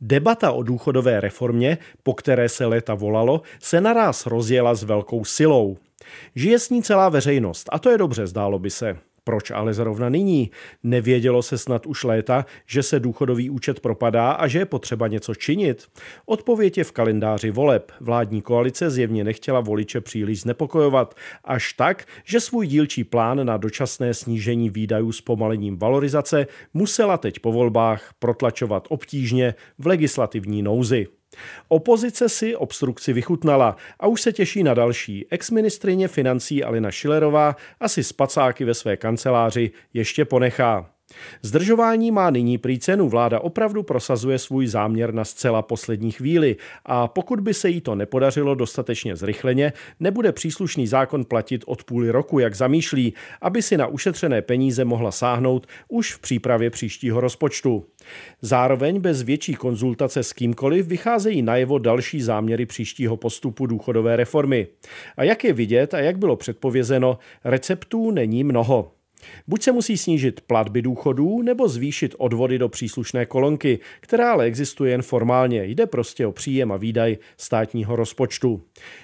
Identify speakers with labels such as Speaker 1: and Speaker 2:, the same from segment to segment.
Speaker 1: Debata o důchodové reformě, po které se léta volalo, se naraz rozjela s velkou silou. Žije s ní celá veřejnost a to je dobře, zdálo by se. Proč ale zrovna nyní? Nevědělo se snad už léta, že se důchodový účet propadá a že je potřeba něco činit? Odpověď je v kalendáři voleb. Vládní koalice zjevně nechtěla voliče příliš znepokojovat, až tak, že svůj dílčí plán na dočasné snížení výdajů s pomalením valorizace musela teď po volbách protlačovat obtížně v legislativní nouzi. Opozice si obstrukci vychutnala a už se těší na další. Exministrině financí Alina Šilerová asi spacáky ve své kanceláři ještě ponechá. Zdržování má nyní prý cenu. Vláda opravdu prosazuje svůj záměr na zcela poslední chvíli a pokud by se jí to nepodařilo dostatečně zrychleně, nebude příslušný zákon platit od půli roku, jak zamýšlí, aby si na ušetřené peníze mohla sáhnout už v přípravě příštího rozpočtu. Zároveň bez větší konzultace s kýmkoliv vycházejí najevo další záměry příštího postupu důchodové reformy. A jak je vidět a jak bylo předpovězeno, receptů není mnoho. Buď se musí snížit platby důchodů, nebo zvýšit odvody do příslušné kolonky, která ale existuje jen formálně. Jde prostě o příjem a výdaj státního rozpočtu.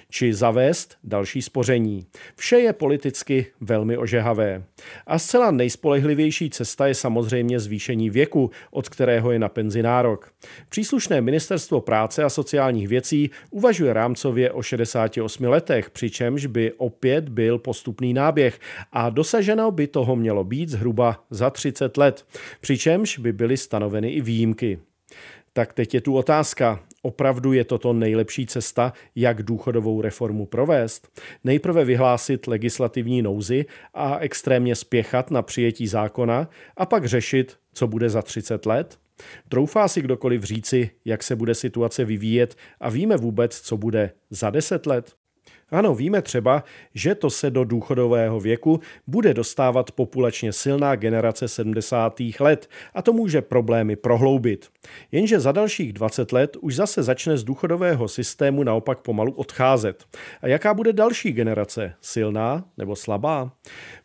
Speaker 1: Či zavést další spoření. Vše je politicky velmi ožehavé. A zcela nejspolehlivější cesta je samozřejmě zvýšení věku, od kterého je na penzi nárok. Příslušné ministerstvo práce a sociálních věcí uvažuje rámcově o 68 letech, přičemž by opět byl postupný náběh a dosaženo by toho mělo být zhruba za 30 let, přičemž by byly stanoveny i výjimky. Tak teď je tu otázka. Opravdu je toto nejlepší cesta, jak důchodovou reformu provést? Nejprve vyhlásit legislativní nouzi a extrémně spěchat na přijetí zákona a pak řešit, co bude za 30 let? Troufá si kdokoliv říci, jak se bude situace vyvíjet a víme vůbec, co bude za 10 let? Ano, víme třeba, že to se do důchodového věku bude dostávat populačně silná generace 70. let a to může problémy prohloubit. Jenže za dalších 20 let už zase začne z důchodového systému naopak pomalu odcházet. A jaká bude další generace? Silná nebo slabá?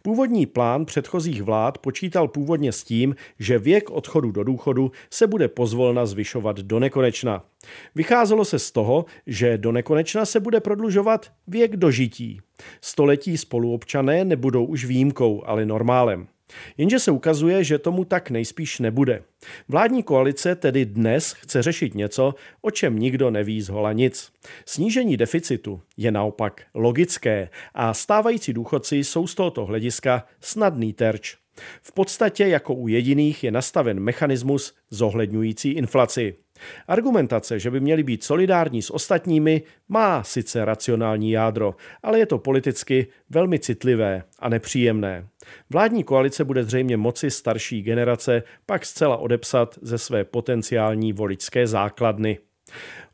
Speaker 1: Původní plán předchozích vlád počítal původně s tím, že věk odchodu do důchodu se bude pozvolna zvyšovat do nekonečna. Vycházelo se z toho, že do nekonečna se bude prodlužovat věk dožití. Století spoluobčané nebudou už výjimkou, ale normálem. Jenže se ukazuje, že tomu tak nejspíš nebude. Vládní koalice tedy dnes chce řešit něco, o čem nikdo neví z hola nic. Snížení deficitu je naopak logické a stávající důchodci jsou z tohoto hlediska snadný terč. V podstatě jako u jediných je nastaven mechanismus zohledňující inflaci. Argumentace, že by měli být solidární s ostatními, má sice racionální jádro, ale je to politicky velmi citlivé a nepříjemné. Vládní koalice bude zřejmě moci starší generace pak zcela odepsat ze své potenciální voličské základny.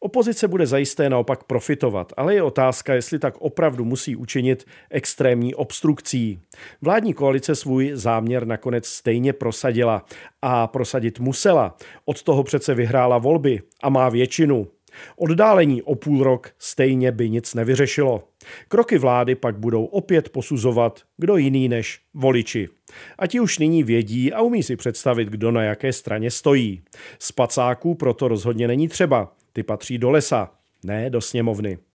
Speaker 1: Opozice bude zajisté naopak profitovat, ale je otázka, jestli tak opravdu musí učinit extrémní obstrukcí. Vládní koalice svůj záměr nakonec stejně prosadila a prosadit musela. Od toho přece vyhrála volby a má většinu. Oddálení o půl rok stejně by nic nevyřešilo. Kroky vlády pak budou opět posuzovat kdo jiný než voliči. A ti už nyní vědí a umí si představit, kdo na jaké straně stojí. Spacáků proto rozhodně není třeba. Ty patří do lesa, ne do sněmovny.